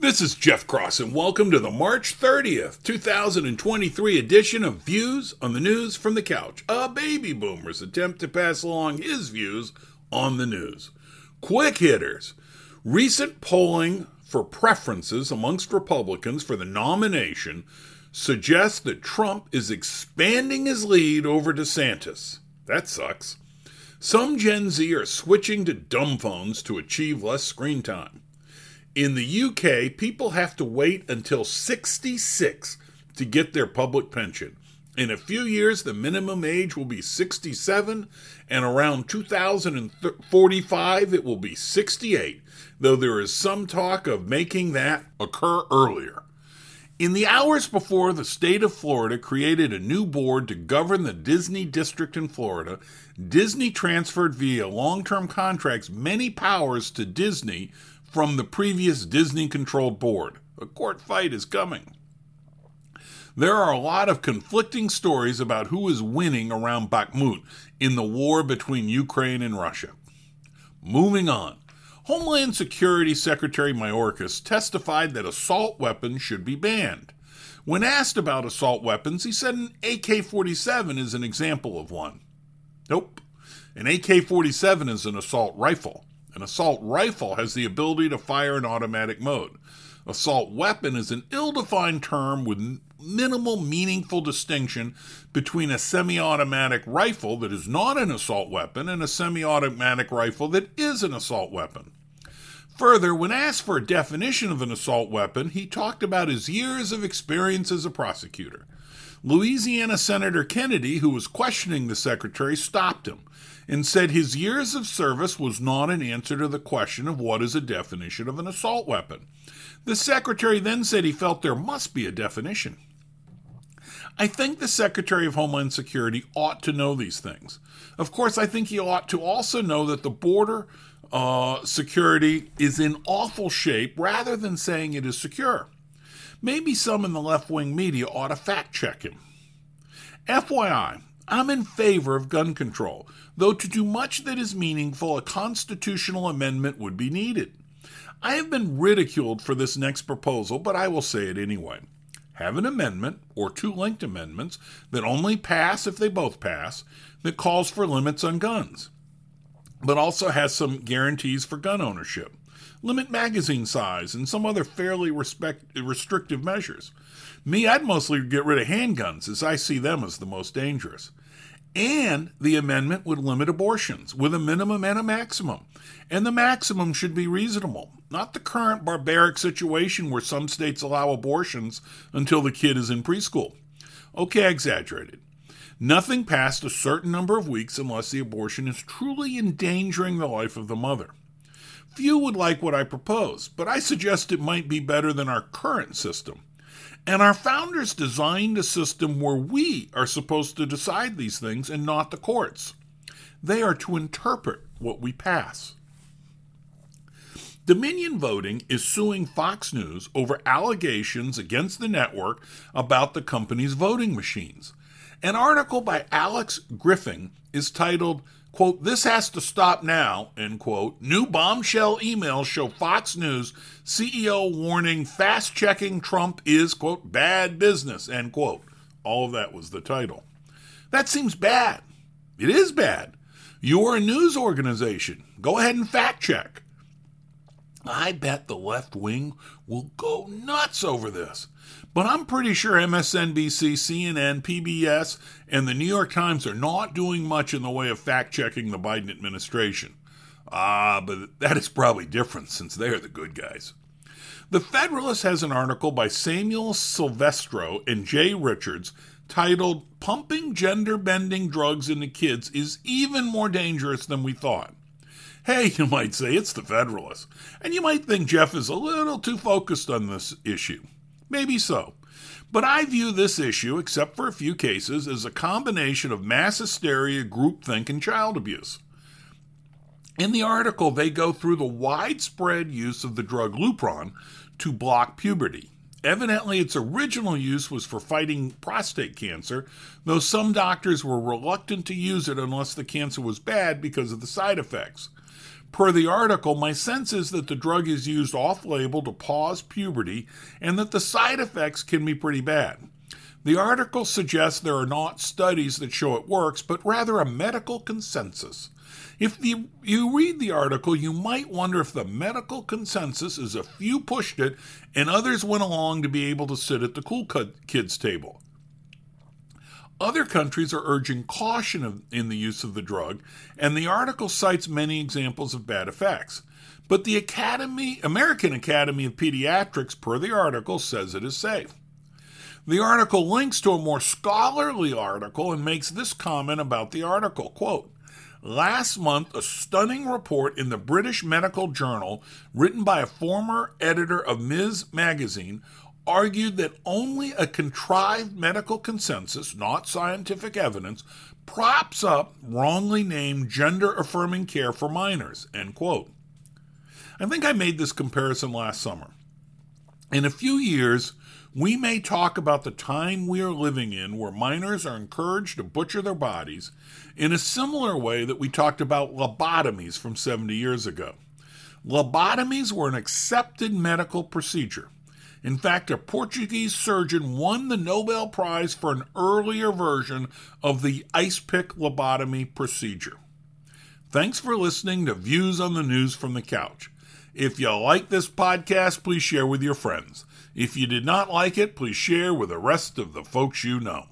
This is Jeff Cross, and welcome to the March 30th, 2023 edition of Views on the News from the Couch, a baby boomer's attempt to pass along his views on the news. Quick hitters. Recent polling for preferences amongst Republicans for the nomination suggests that Trump is expanding his lead over DeSantis. That sucks. Some Gen Z are switching to dumb phones to achieve less screen time. In the UK, people have to wait until 66 to get their public pension. In a few years, the minimum age will be 67, and around 2045, it will be 68, though there is some talk of making that occur earlier. In the hours before the state of Florida created a new board to govern the Disney district in Florida, Disney transferred via long term contracts many powers to Disney from the previous Disney controlled board. A court fight is coming. There are a lot of conflicting stories about who is winning around Bakhmut in the war between Ukraine and Russia. Moving on. Homeland Security Secretary Mayorkas testified that assault weapons should be banned. When asked about assault weapons, he said an AK 47 is an example of one. Nope. An AK 47 is an assault rifle. An assault rifle has the ability to fire in automatic mode. Assault weapon is an ill defined term with minimal meaningful distinction between a semi automatic rifle that is not an assault weapon and a semi automatic rifle that is an assault weapon. Further, when asked for a definition of an assault weapon, he talked about his years of experience as a prosecutor. Louisiana Senator Kennedy, who was questioning the secretary, stopped him and said his years of service was not an answer to the question of what is a definition of an assault weapon. The secretary then said he felt there must be a definition. I think the Secretary of Homeland Security ought to know these things. Of course, I think he ought to also know that the border uh, security is in awful shape rather than saying it is secure. Maybe some in the left wing media ought to fact check him. FYI, I'm in favor of gun control, though to do much that is meaningful, a constitutional amendment would be needed. I have been ridiculed for this next proposal, but I will say it anyway. Have an amendment, or two linked amendments, that only pass if they both pass, that calls for limits on guns, but also has some guarantees for gun ownership. Limit magazine size and some other fairly respect, restrictive measures. Me, I'd mostly get rid of handguns, as I see them as the most dangerous. And the amendment would limit abortions with a minimum and a maximum. And the maximum should be reasonable, not the current barbaric situation where some states allow abortions until the kid is in preschool. Okay, exaggerated. Nothing past a certain number of weeks unless the abortion is truly endangering the life of the mother. Few would like what I propose, but I suggest it might be better than our current system. And our founders designed a system where we are supposed to decide these things and not the courts. They are to interpret what we pass. Dominion Voting is suing Fox News over allegations against the network about the company's voting machines. An article by Alex Griffing is titled quote, this has to stop now, end quote. New bombshell emails show Fox News CEO warning fast checking Trump is, quote, bad business, end quote. All of that was the title. That seems bad. It is bad. You're a news organization. Go ahead and fact check. I bet the left wing will go nuts over this. But I'm pretty sure MSNBC, CNN, PBS, and the New York Times are not doing much in the way of fact checking the Biden administration. Ah, but that is probably different since they're the good guys. The Federalist has an article by Samuel Silvestro and Jay Richards titled Pumping Gender Bending Drugs into Kids is Even More Dangerous Than We Thought. Hey, you might say it's the Federalists. and you might think Jeff is a little too focused on this issue. Maybe so. But I view this issue, except for a few cases, as a combination of mass hysteria, groupthink, and child abuse. In the article, they go through the widespread use of the drug Lupron to block puberty. Evidently, its original use was for fighting prostate cancer, though some doctors were reluctant to use it unless the cancer was bad because of the side effects. Per the article, my sense is that the drug is used off label to pause puberty and that the side effects can be pretty bad. The article suggests there are not studies that show it works, but rather a medical consensus. If the, you read the article, you might wonder if the medical consensus is a few pushed it and others went along to be able to sit at the cool kids table. Other countries are urging caution in the use of the drug, and the article cites many examples of bad effects. But the Academy, American Academy of Pediatrics, per the article, says it is safe. The article links to a more scholarly article and makes this comment about the article quote, Last month, a stunning report in the British Medical Journal, written by a former editor of Ms. Magazine, argued that only a contrived medical consensus, not scientific evidence, props up wrongly named gender affirming care for minors. End quote. I think I made this comparison last summer. In a few years, we may talk about the time we are living in where minors are encouraged to butcher their bodies in a similar way that we talked about lobotomies from 70 years ago. Lobotomies were an accepted medical procedure. In fact, a Portuguese surgeon won the Nobel Prize for an earlier version of the ice pick lobotomy procedure. Thanks for listening to Views on the News from the Couch. If you like this podcast, please share with your friends. If you did not like it, please share with the rest of the folks you know.